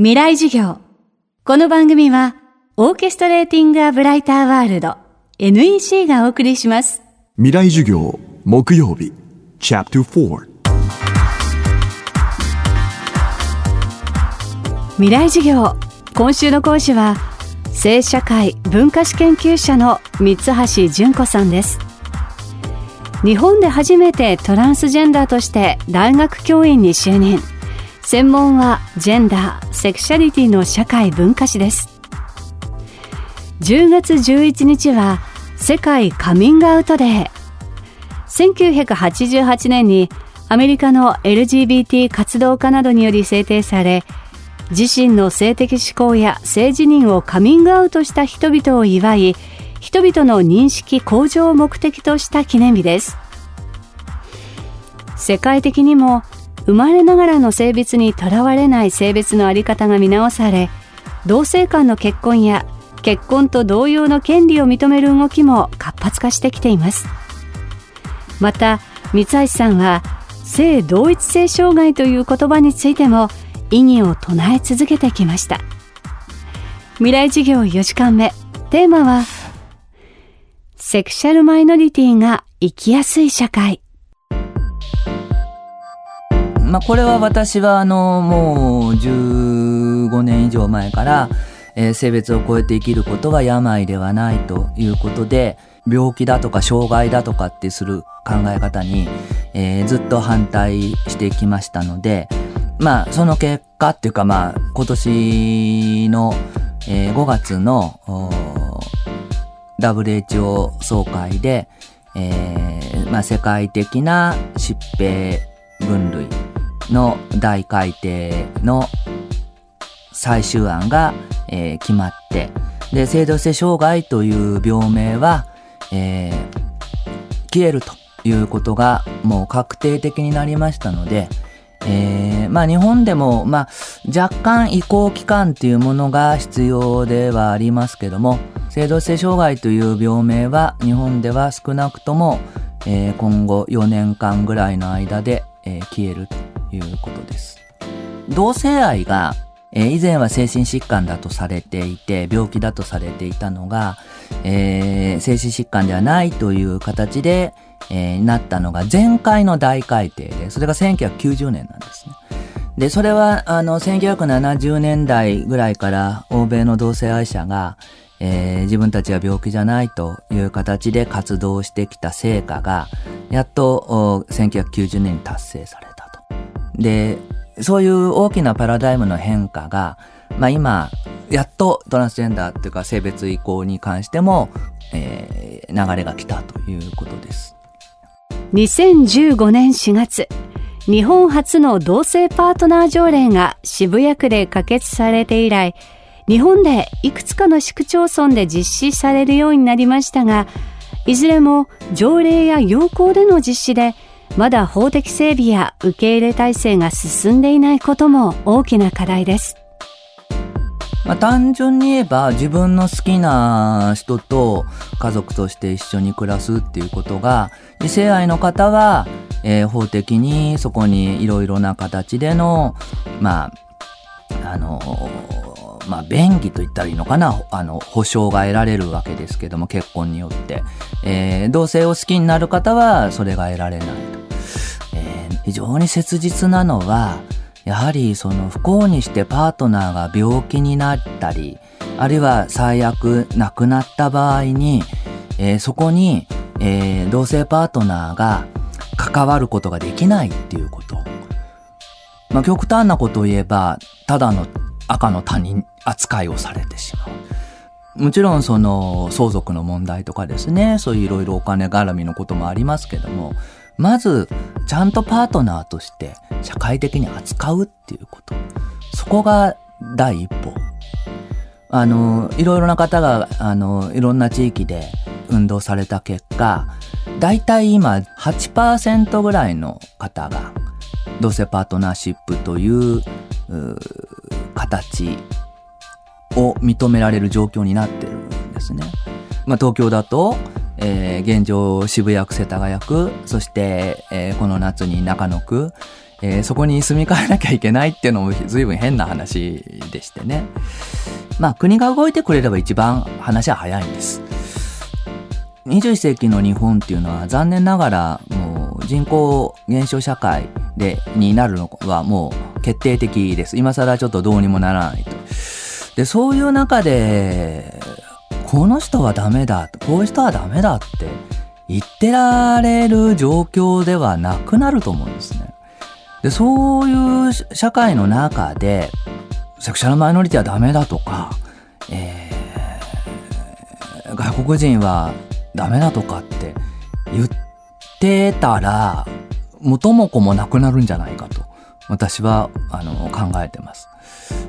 未来授業。この番組は、オーケストレーティング・ア・ブライター・ワールド NEC がお送りします。未来授業木曜日チャプター4未来授業。今週の講師は、性社会文化史研究者の三橋純子さんです。日本で初めてトランスジェンダーとして大学教員に就任。専門はジェンダー、セクシャリティの社会文化史です。10月11日は世界カミングアウトデー。1988年にアメリカの LGBT 活動家などにより制定され、自身の性的指向や性自認をカミングアウトした人々を祝い、人々の認識向上を目的とした記念日です。世界的にも生まれながらの性別にとらわれない性別のあり方が見直され、同性間の結婚や結婚と同様の権利を認める動きも活発化してきています。また、三橋さんは、性同一性障害という言葉についても意義を唱え続けてきました。未来授業4時間目、テーマは、セクシャルマイノリティが生きやすい社会。まあ、これは私はあのもう15年以上前から、えー性別を超えて生きることは病ではないということで病気だとか障害だとかってする考え方に、えーずっと反対してきましたのでまあその結果っていうかまあ今年の、えー5月の WHO 総会で、えーまあ、世界的な疾病分類の大改定の最終案が、えー決まって、で、性同性障害という病名は、えー消えるということがもう確定的になりましたので、えーまあ日本でも、まあ若干移行期間っていうものが必要ではありますけども、性同性障害という病名は日本では少なくとも、えー今後4年間ぐらいの間で、えー消えるいうことです。同性愛が、えー以前は精神疾患だとされていて、病気だとされていたのが、えー精神疾患ではないという形で、えーなったのが前回の大改定で、それが1990年なんですね。で、それは、あの、1970年代ぐらいから欧米の同性愛者が、えー自分たちは病気じゃないという形で活動してきた成果が、やっと1990年に達成された。で、そういう大きなパラダイムの変化が、まあ今、やっとトランスジェンダーっていうか性別移行に関しても、えー流れが来たということです。2015年4月、日本初の同性パートナー条例が渋谷区で可決されて以来、日本でいくつかの市区町村で実施されるようになりましたが、いずれも条例や要項での実施で、まだ法的整備や受け入れ体制が進んでいないことも大きな課題です。まあ、単純に言えば自分の好きな人と家族として一緒に暮らすっていうことが異性愛の方は、えー法的にそこにいろいろな形でのまああのまあ便宜と言ったらいいのかなあの保障が得られるわけですけども結婚によって、えー同性を好きになる方はそれが得られないと、非常に切実なのはやはりその不幸にしてパートナーが病気になったり、あるいは最悪亡くなった場合に、えーそこに、えー同性パートナーが関わることができないっていうこと。まあ、極端なことを言えば、ただの赤の他人扱いをされてしまう。もちろんその相続の問題とかですね、そういういろいろお金絡みのこともありますけども、まず、ちゃんとパートナーとして社会的に扱うっていうこと。そこが第一歩。あの、いろいろな方が、あの、いろんな地域で運動された結果、だいたい今8%ぐらいの方が、同性パートナーシップという、う形を認められる状況になってるんですね。まあ、東京だと、えー現状渋谷区世田谷区そして、えーこの夏に中野区、えー、そこに住み替えなきゃいけないっていうのも随分変な話でしてね。まあ国が動いてくれれば一番話は早いんです。21世紀の日本っていうのは残念ながらもう人口減少社会でになるのはもう決定的です。今更ちょっとどうにもならないと。で、そういう中で、この人はダメだ、こういう人はダメだって言ってられる状況ではなくなると思うんですね。で、そういう社会の中で、セクシャルマイノリティはダメだとか、えー、外国人はダメだとかって言ってたら、元も子もなくなるんじゃないかと、私は、あの、考えてます。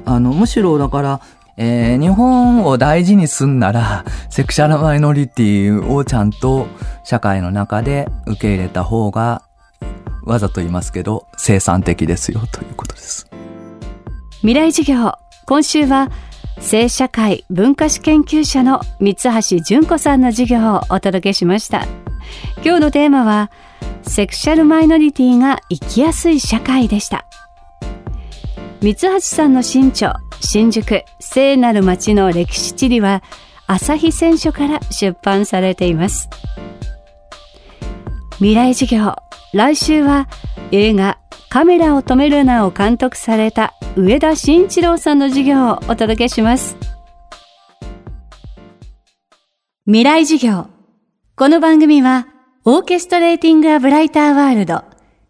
あの、むしろだから、えー、日本を大事にすんなら、セクシャルマイノリティをちゃんと社会の中で受け入れた方がわざと言いますけど、生産的ですよということです。未来授業、今週は、性社会文化史研究者の三橋純子さんの授業をお届けしました。今日のテーマは、セクシャルマイノリティが生きやすい社会でした。三橋さんの新著、新宿聖なる街の歴史地理は、朝日選書から出版されています。未来授業来週は映画カメラを止めるなを監督された上田慎一郎さんの授業をお届けします。未来授業。この番組はオーケストレーティングアブライターワールド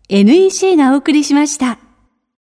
NEC がお送りしました。